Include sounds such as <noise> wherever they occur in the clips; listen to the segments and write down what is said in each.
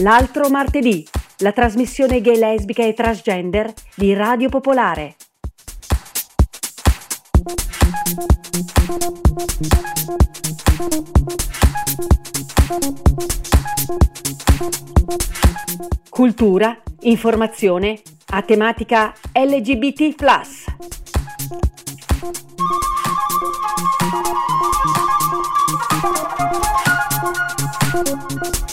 L'altro martedì, la trasmissione gay lesbica e transgender di Radio Popolare. Cultura, informazione a tematica LGBT. Un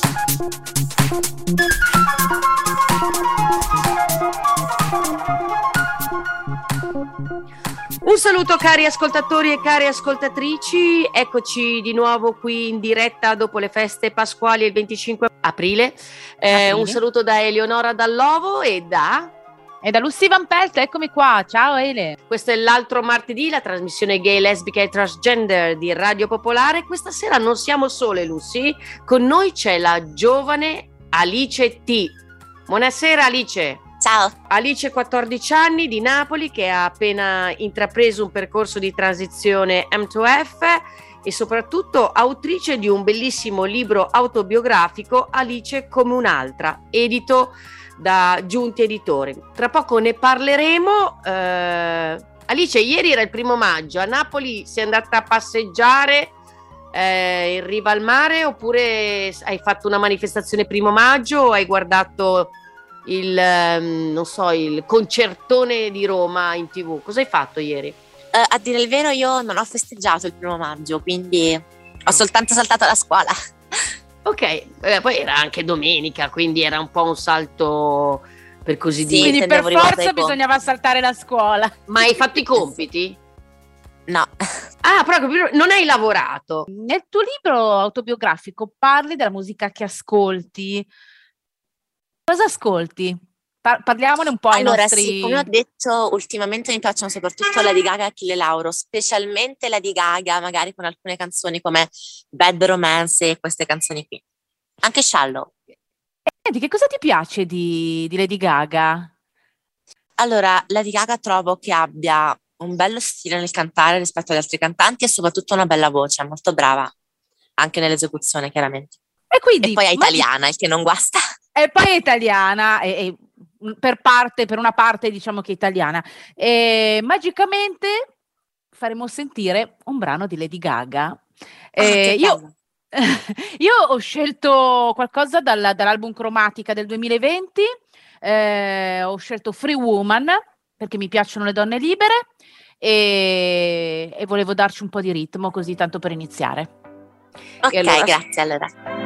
saluto cari ascoltatori e cari ascoltatrici, eccoci di nuovo qui in diretta dopo le feste pasquali il 25 aprile. Eh. Un saluto da Eleonora Dallovo e da... E da Lucy Van Pelt, eccomi qua, ciao Ele. Questo è l'altro martedì, la trasmissione gay, lesbica e transgender di Radio Popolare. Questa sera non siamo sole Lucy, con noi c'è la giovane Alice T. Buonasera Alice. Ciao. Alice, 14 anni, di Napoli, che ha appena intrapreso un percorso di transizione M2F e soprattutto autrice di un bellissimo libro autobiografico, Alice come un'altra, edito da Giunti Editori. Tra poco ne parleremo. Eh, Alice, ieri era il primo maggio, a Napoli sei andata a passeggiare eh, in riva al mare oppure hai fatto una manifestazione primo maggio o hai guardato il, non so, il concertone di Roma in tv. Cosa hai fatto ieri? Uh, a dire il vero io non ho festeggiato il primo maggio, quindi ho soltanto saltato la scuola. Ok, eh, poi era anche domenica, quindi era un po' un salto per così sì, dire. Quindi per forza bisognava saltare la scuola. Ma hai fatto i compiti? No. Ah, proprio non hai lavorato. Nel tuo libro autobiografico parli della musica che ascolti, Cosa ascolti? Par- parliamone un po' allora, ai nostri... Sì, come ho detto, ultimamente mi piacciono soprattutto Lady Gaga e Achille Lauro, specialmente Lady Gaga, magari con alcune canzoni come Bad Romance e queste canzoni qui. Anche Shallow. Senti, che cosa ti piace di, di Lady Gaga? Allora, Lady Gaga trovo che abbia un bello stile nel cantare rispetto agli altri cantanti e soprattutto una bella voce, molto brava, anche nell'esecuzione chiaramente. E, quindi, e poi è italiana, il che non guasta. E poi è italiana, e, e per parte, per una parte diciamo che è italiana. E magicamente faremo sentire un brano di Lady Gaga. Ah, eh, io, <laughs> io, ho scelto qualcosa dal, dall'album Cromatica del 2020, eh, ho scelto Free Woman perché mi piacciono le donne libere e, e volevo darci un po' di ritmo così tanto per iniziare. Ok, allora... grazie allora.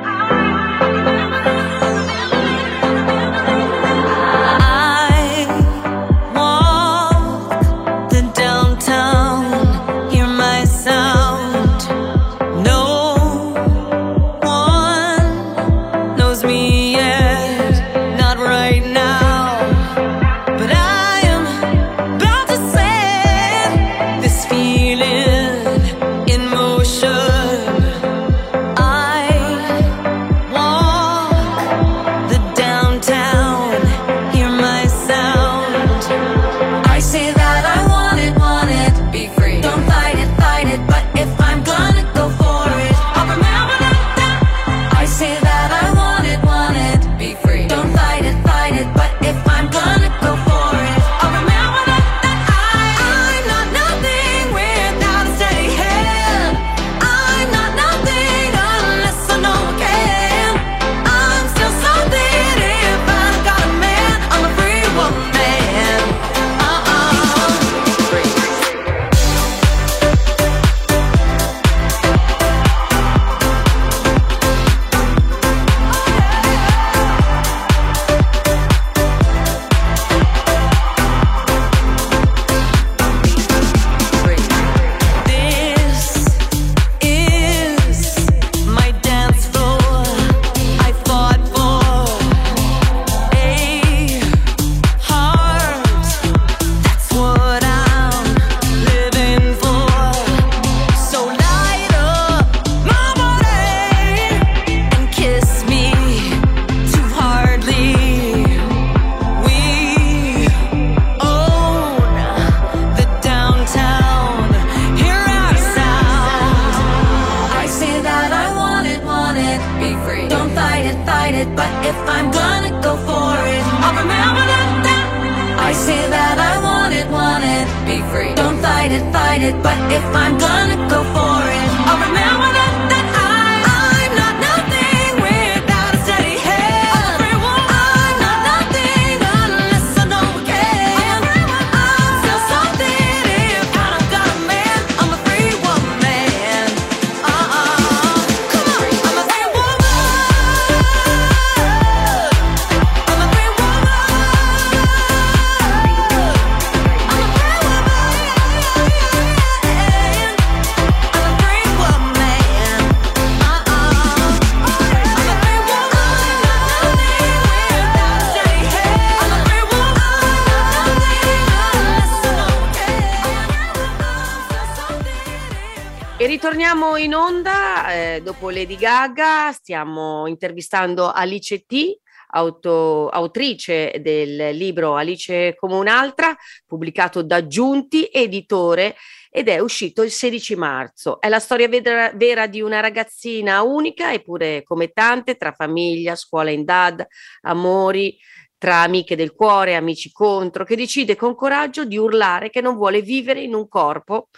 Ritorniamo in onda eh, dopo Lady Gaga, stiamo intervistando Alice T, auto- autrice del libro Alice come un'altra, pubblicato da Giunti, editore, ed è uscito il 16 marzo. È la storia vera, vera di una ragazzina unica, eppure come tante, tra famiglia, scuola in dad, amori, tra amiche del cuore, amici contro, che decide con coraggio di urlare che non vuole vivere in un corpo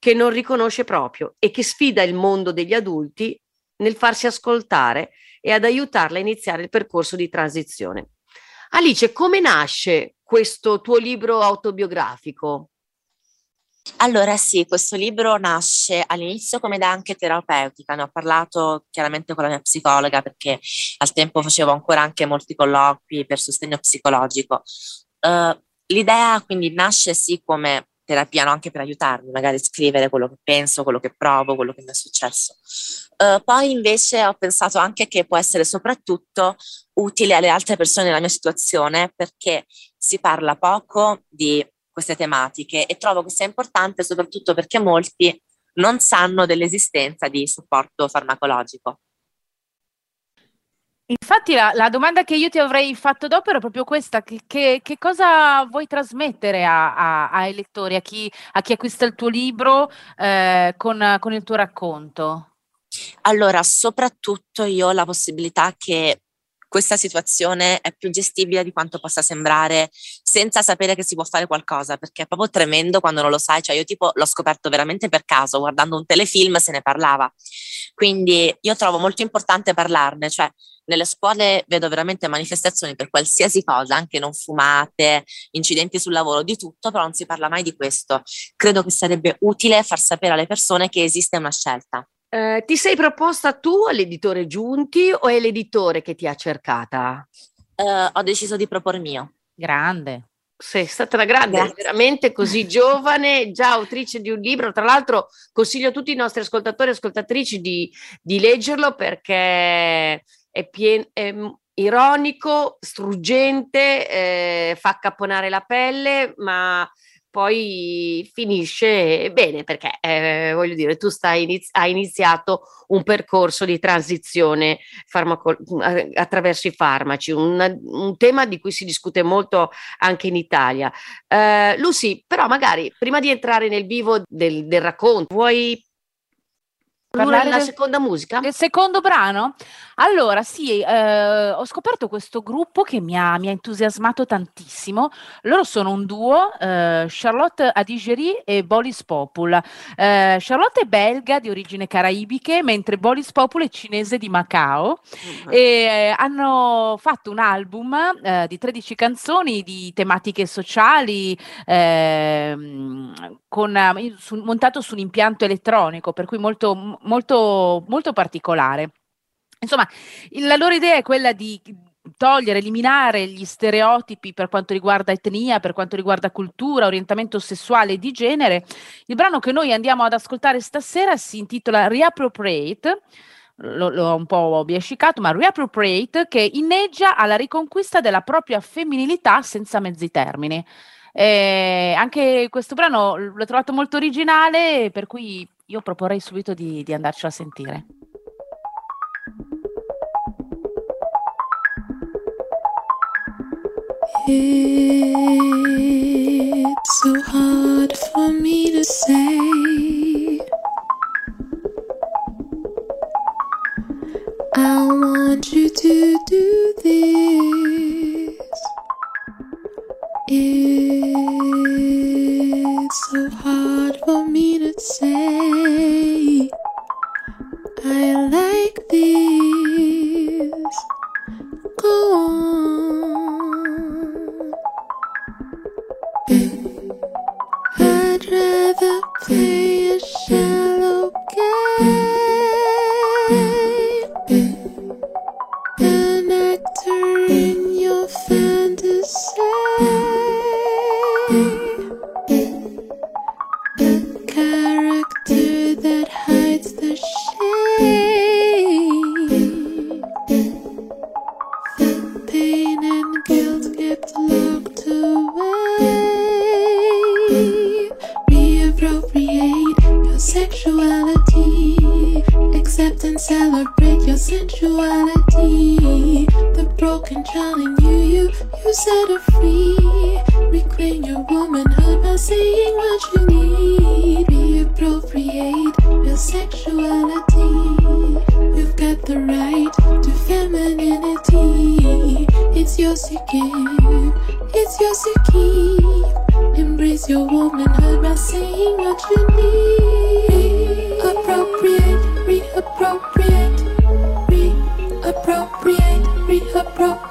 che non riconosce proprio e che sfida il mondo degli adulti nel farsi ascoltare e ad aiutarla a iniziare il percorso di transizione. Alice, come nasce questo tuo libro autobiografico? Allora sì, questo libro nasce all'inizio come idea anche terapeutica, ne ho parlato chiaramente con la mia psicologa perché al tempo facevo ancora anche molti colloqui per sostegno psicologico. Eh, l'idea quindi nasce sì come terapia, no? anche per aiutarmi, magari a scrivere quello che penso, quello che provo, quello che mi è successo. Eh, poi invece ho pensato anche che può essere soprattutto utile alle altre persone nella mia situazione perché si parla poco di queste tematiche e trovo che sia importante soprattutto perché molti non sanno dell'esistenza di supporto farmacologico. Infatti la, la domanda che io ti avrei fatto dopo era proprio questa, che, che- che cosa vuoi trasmettere a- a- ai lettori, a chi, a chi acquista il tuo libro eh, con, con il tuo racconto? Allora, soprattutto io ho la possibilità che questa situazione è più gestibile di quanto possa sembrare senza sapere che si può fare qualcosa, perché è proprio tremendo quando non lo sai, cioè io tipo l'ho scoperto veramente per caso, guardando un telefilm se ne parlava. Quindi io trovo molto importante parlarne, cioè nelle scuole vedo veramente manifestazioni per qualsiasi cosa, anche non fumate, incidenti sul lavoro, di tutto, però non si parla mai di questo. Credo che sarebbe utile far sapere alle persone che esiste una scelta. Eh, ti sei proposta tu all'editore Giunti o è l'editore che ti ha cercata? Eh, ho deciso di propormi io. Grande. Sei stata una grande, Grazie. veramente così giovane, già autrice di un libro. Tra l'altro, consiglio a tutti i nostri ascoltatori e ascoltatrici di, di leggerlo perché è, pien- è ironico, struggente, eh, fa accapponare la pelle, ma poi finisce bene perché, eh, voglio dire, tu stai iniz- hai iniziato un percorso di transizione farmaco- a- attraverso i farmaci, un, un tema di cui si discute molto anche in Italia. Eh, Lucy, però magari prima di entrare nel vivo del, del racconto, vuoi parlare Parlare la del- seconda musica? Il secondo brano? Allora, sì, eh, ho scoperto questo gruppo che mi ha, mi ha entusiasmato tantissimo. Loro sono un duo, eh, Charlotte Adigeri e Bolis Popul. Eh, Charlotte è belga di origine caraibiche, mentre Bolis Popul è cinese di Macao e eh, hanno fatto un album eh, di 13 canzoni di tematiche sociali ehm, con, eh, su- montato su un impianto elettronico, per cui molto, molto, molto particolare. Insomma, la loro idea è quella di togliere, eliminare gli stereotipi per quanto riguarda etnia, per quanto riguarda cultura, orientamento sessuale e di genere. Il brano che noi andiamo ad ascoltare stasera si intitola Reappropriate, lo- l'ho un po' biascicato, ma Reappropriate, che inneggia alla riconquista della propria femminilità senza mezzi termini. Eh, anche questo brano l'ho trovato molto originale, per cui io proporrei subito di, di andarcelo a sentire. It's so hard for me to say. ロ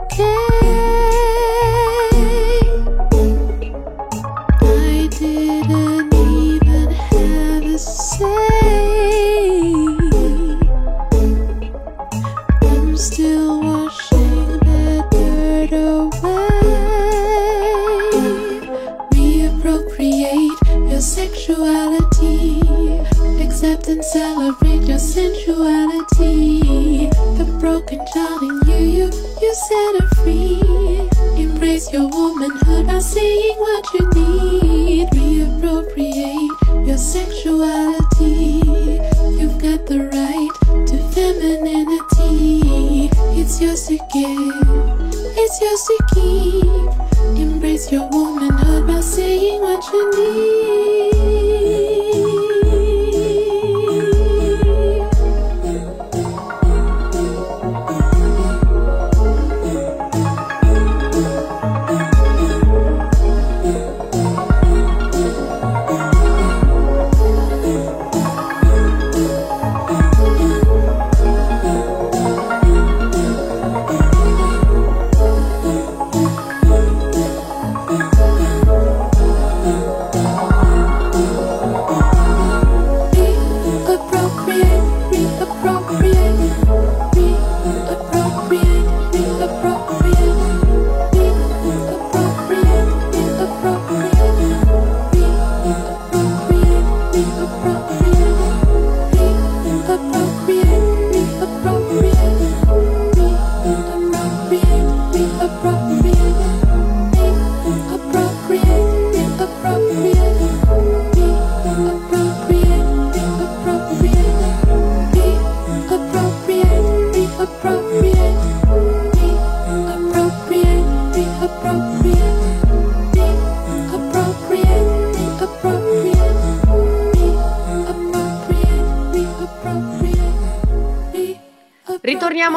okay.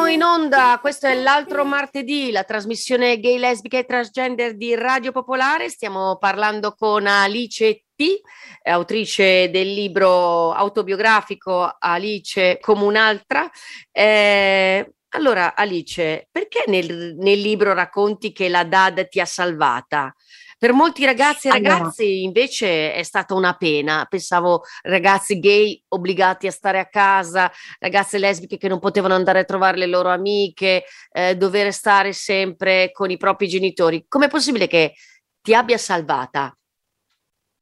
In onda, questo è l'altro martedì, la trasmissione gay, lesbica e transgender di Radio Popolare. Stiamo parlando con Alice P, autrice del libro autobiografico Alice come un'altra. Eh, allora Alice, perché nel, nel libro racconti che la DAD ti ha salvata? Per molti ragazzi e Allora. ragazzi invece è stata una pena. Pensavo ragazzi gay obbligati a stare a casa, ragazze lesbiche che non potevano andare a trovare le loro amiche, eh, dover stare sempre con i propri genitori. Com'è possibile che ti abbia salvata?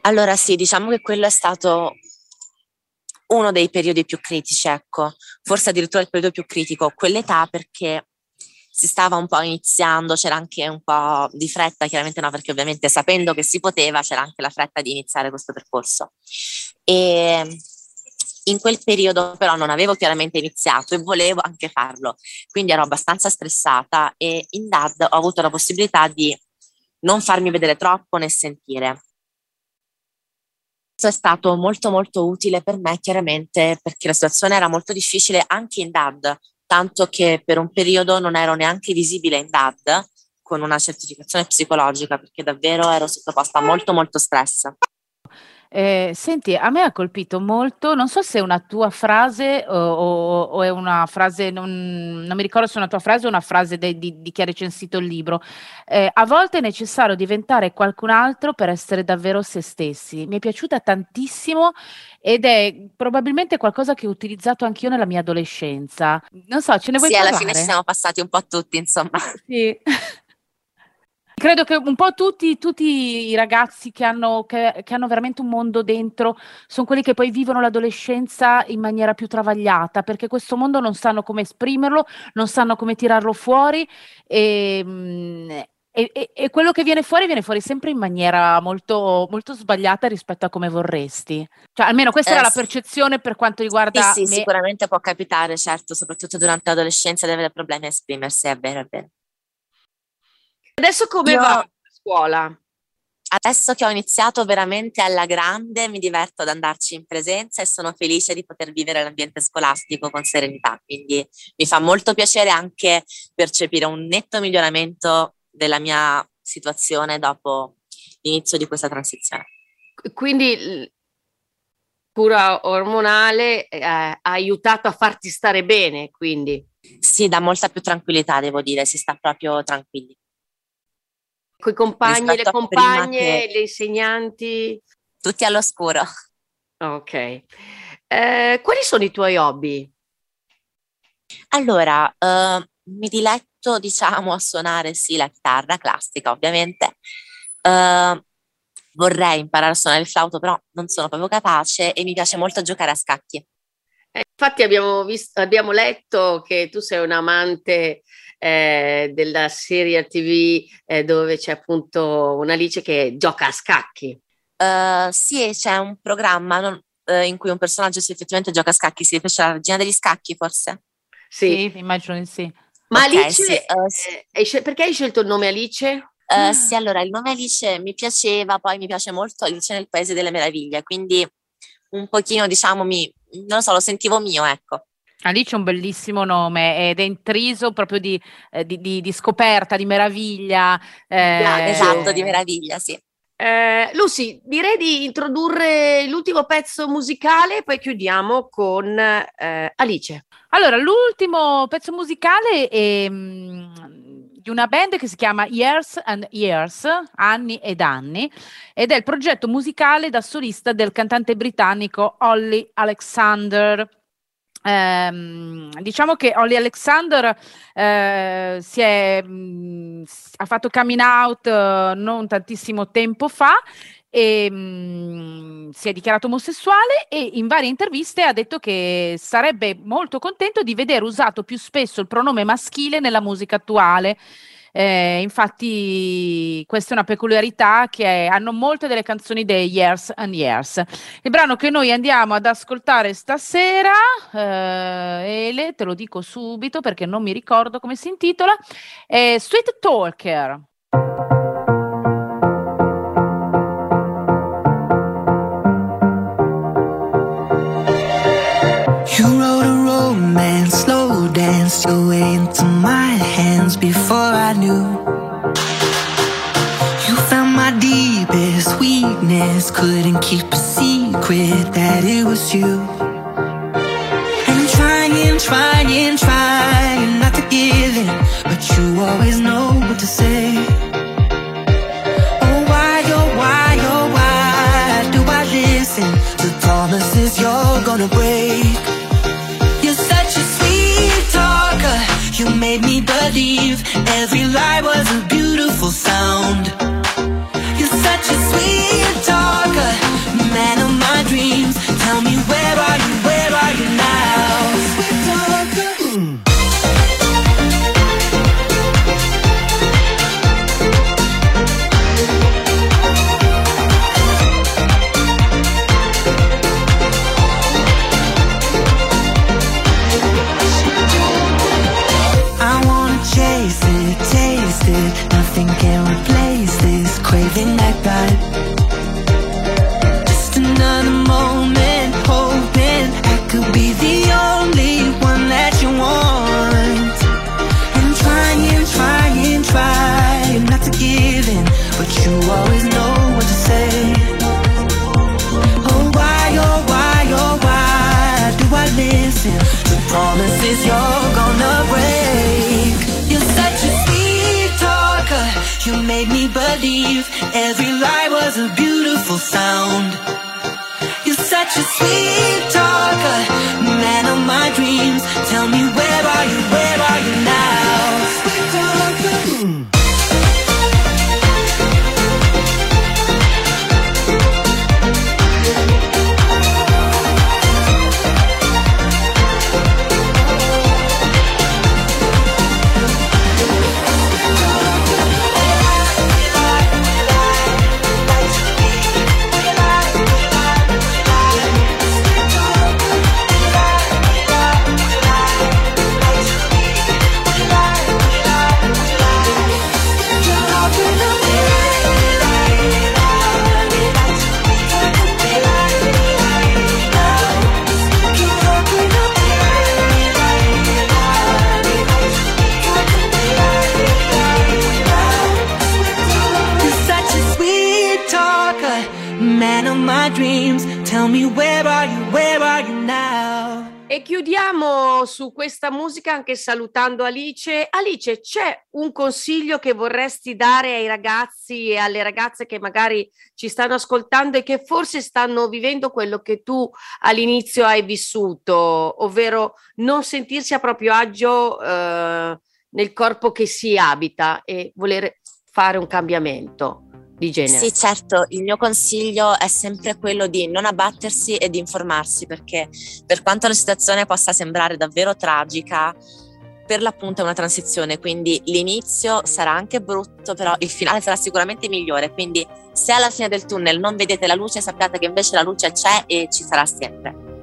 Allora sì, diciamo che quello è stato uno dei periodi più critici, ecco, forse addirittura il periodo più critico, quell'età perché si stava un po' iniziando, c'era anche un po' di fretta, chiaramente no, perché ovviamente sapendo che si poteva c'era anche la fretta di iniziare questo percorso. E in quel periodo però non avevo chiaramente iniziato e volevo anche farlo, quindi ero abbastanza stressata e in DAD ho avuto la possibilità di non farmi vedere troppo né sentire. Questo è stato molto molto utile per me chiaramente perché la situazione era molto difficile anche in DAD, tanto che per un periodo non ero neanche visibile in DAD con una certificazione psicologica perché davvero ero sottoposta a molto molto stress. Eh, senti, a me ha colpito molto, non so se è una tua frase o, o- o è una frase, non, non mi ricordo se è una tua frase o una frase de- di, di chi ha recensito il libro. Eh, a volte è necessario diventare qualcun altro per essere davvero se stessi. Mi è piaciuta tantissimo ed è probabilmente qualcosa che ho utilizzato anch'io nella mia adolescenza. Non so, ce ne vuoi Sì, alla parlare? fine ci siamo passati un po' tutti, insomma. Sì. Credo che un po' tutti, tutti i ragazzi che hanno, che, che hanno veramente un mondo dentro sono quelli che poi vivono l'adolescenza in maniera più travagliata, perché questo mondo non sanno come esprimerlo, non sanno come tirarlo fuori e, mm, e- e- e quello che viene fuori viene fuori sempre in maniera molto, molto sbagliata rispetto a come vorresti. Cioè, almeno questa Eh, era la percezione per quanto riguarda Sì, sì, me. sicuramente può capitare, certo, soprattutto durante l'adolescenza di avere problemi a esprimersi, è vero, è vero. Adesso come Io- va a scuola? Adesso che ho iniziato veramente alla grande, mi diverto ad andarci in presenza e sono felice di poter vivere l'ambiente scolastico con serenità, quindi mi fa molto piacere anche percepire un netto miglioramento della mia situazione dopo l'inizio di questa transizione. Quindi cura ormonale eh, ha aiutato a farti stare bene, quindi Sì, dà molta più tranquillità, devo dire, si sta proprio tranquilli. Con i compagni, le compagne, che- le insegnanti. Tutti all'oscuro. Ok. Eh, quali sono i tuoi hobby? Allora, eh, mi diletto, diciamo, a suonare sì la chitarra classica, ovviamente. Eh, vorrei imparare a suonare il flauto, però non sono proprio capace e mi piace molto giocare a scacchi. Eh, infatti abbiamo, visto, abbiamo letto che tu sei un amante eh, della serie TV eh, dove c'è appunto un'Alice che gioca a scacchi. Eh, sì, c'è un programma non- eh, in cui un personaggio sì, effettivamente gioca a scacchi, si riferisce alla regina degli scacchi, forse. Sì. Sì, immagino di sì. Ma Ok, Alice, sì, eh, sì. eh, hai scel- perché hai scelto il nome Alice? Eh, sì, allora il nome Alice mi piaceva, poi mi piace molto Alice nel Paese delle Meraviglie, quindi un pochino, diciamo, mi, non lo so, lo sentivo mio, ecco. Alice è un bellissimo nome ed è intriso proprio di, eh, di- di- di scoperta, di meraviglia. eh, Esatto, di meraviglia, sì. Eh, Lucy, direi di introdurre l'ultimo pezzo musicale e poi chiudiamo con eh, Alice. Allora, l'ultimo pezzo musicale è mm, di una band che si chiama Years and Years, anni ed anni, ed è il progetto musicale da solista del cantante britannico Holly Alexander. Ehm, diciamo che Holly Alexander eh, si è, mm, s- ha fatto coming out eh, non tantissimo tempo fa e mm, si è dichiarato omosessuale e in varie interviste ha detto che sarebbe molto contento di vedere usato più spesso il pronome maschile nella musica attuale. Eh, infatti, questa è una peculiarità che hanno molte delle canzoni dei Years and Years. Il brano che noi andiamo ad ascoltare stasera, eh, Ele, te lo dico subito perché non mi ricordo come si intitola, è Sweet Talker. You wrote a romance, slow danced your way into my hands before I knew. You found my deepest weakness, couldn't keep a secret that it was you. And I'm trying, trying, trying not to give in, but you always know what to say. Oh, why, oh, why, oh, why do I listen to promises you're gonna break? Made me believe every lie was a beautiful sound. You're such a sweet talker, man of my dreams. Tell me where are you, man of my dreams. Tell me where are you, where are you now? E chiudiamo su questa musica anche salutando Alice. Alice, c'è un consiglio che vorresti dare ai ragazzi e alle ragazze che magari ci stanno ascoltando e che forse stanno vivendo quello che tu all'inizio hai vissuto, ovvero non sentirsi a proprio agio eh, nel corpo che si abita e voler fare un cambiamento di genere? Sì, certo, il mio consiglio è sempre quello di non abbattersi e di informarsi perché per quanto la situazione possa sembrare davvero tragica, per l'appunto è una transizione, quindi l'inizio sarà anche brutto, però il finale sarà sicuramente migliore, quindi se alla fine del tunnel non vedete la luce, sappiate che invece la luce c'è e ci sarà sempre.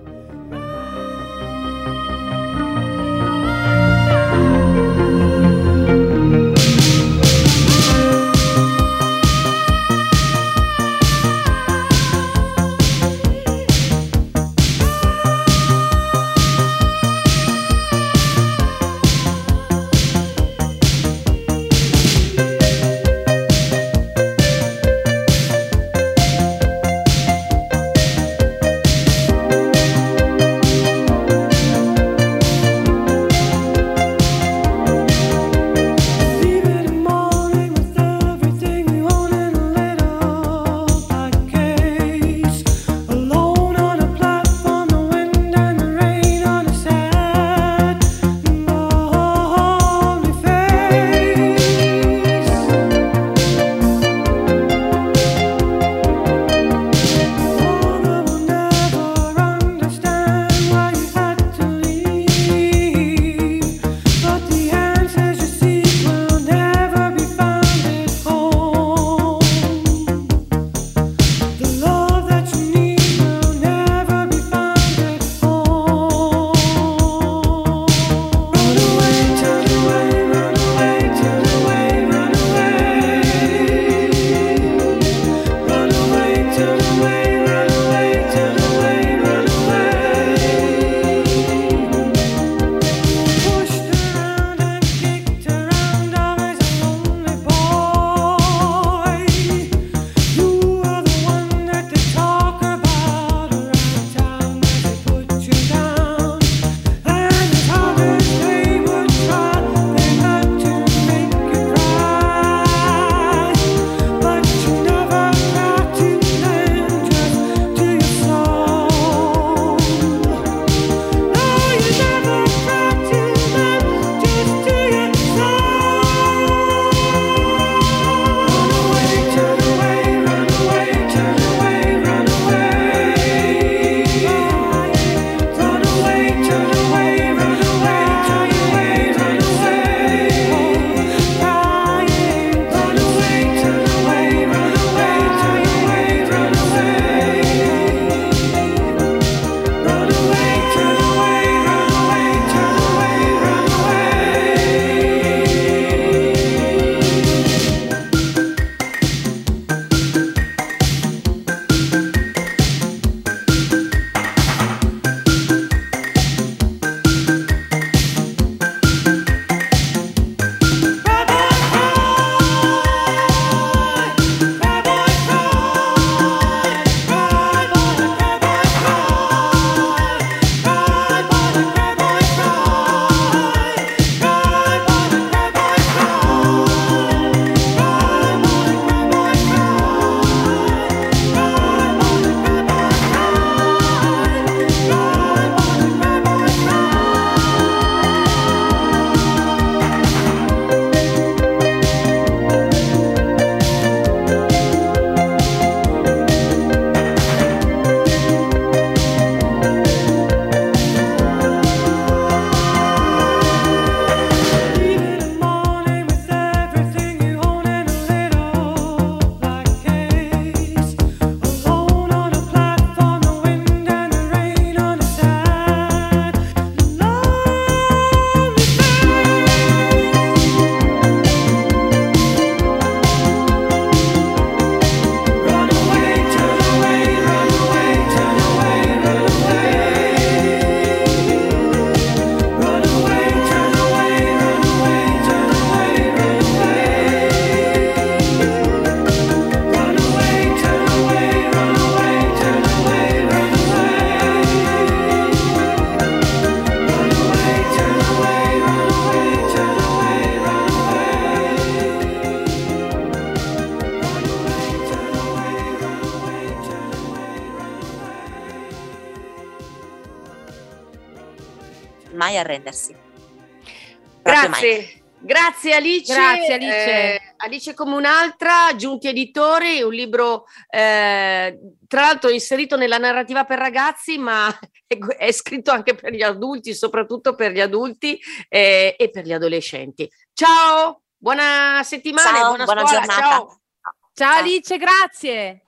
Mai. Grazie. Grazie Alice. Grazie, Alice. Eh, Alice come un'altra, Giunti Editori, un libro eh, tra l'altro inserito nella narrativa per ragazzi, ma <laughs> è, è scritto anche per gli adulti, soprattutto per gli adulti eh, e per gli adolescenti. Ciao, buona settimana, Ciao, buona, buona scuola. giornata. Ciao. Ciao Alice, grazie.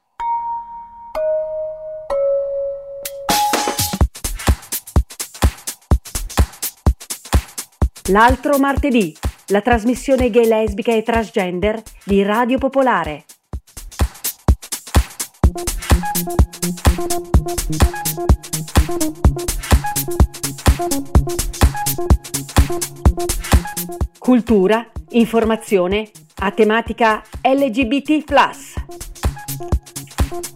L'altro martedì, la trasmissione gay lesbica e transgender di Radio Popolare. Cultura, informazione a tematica LGBT+.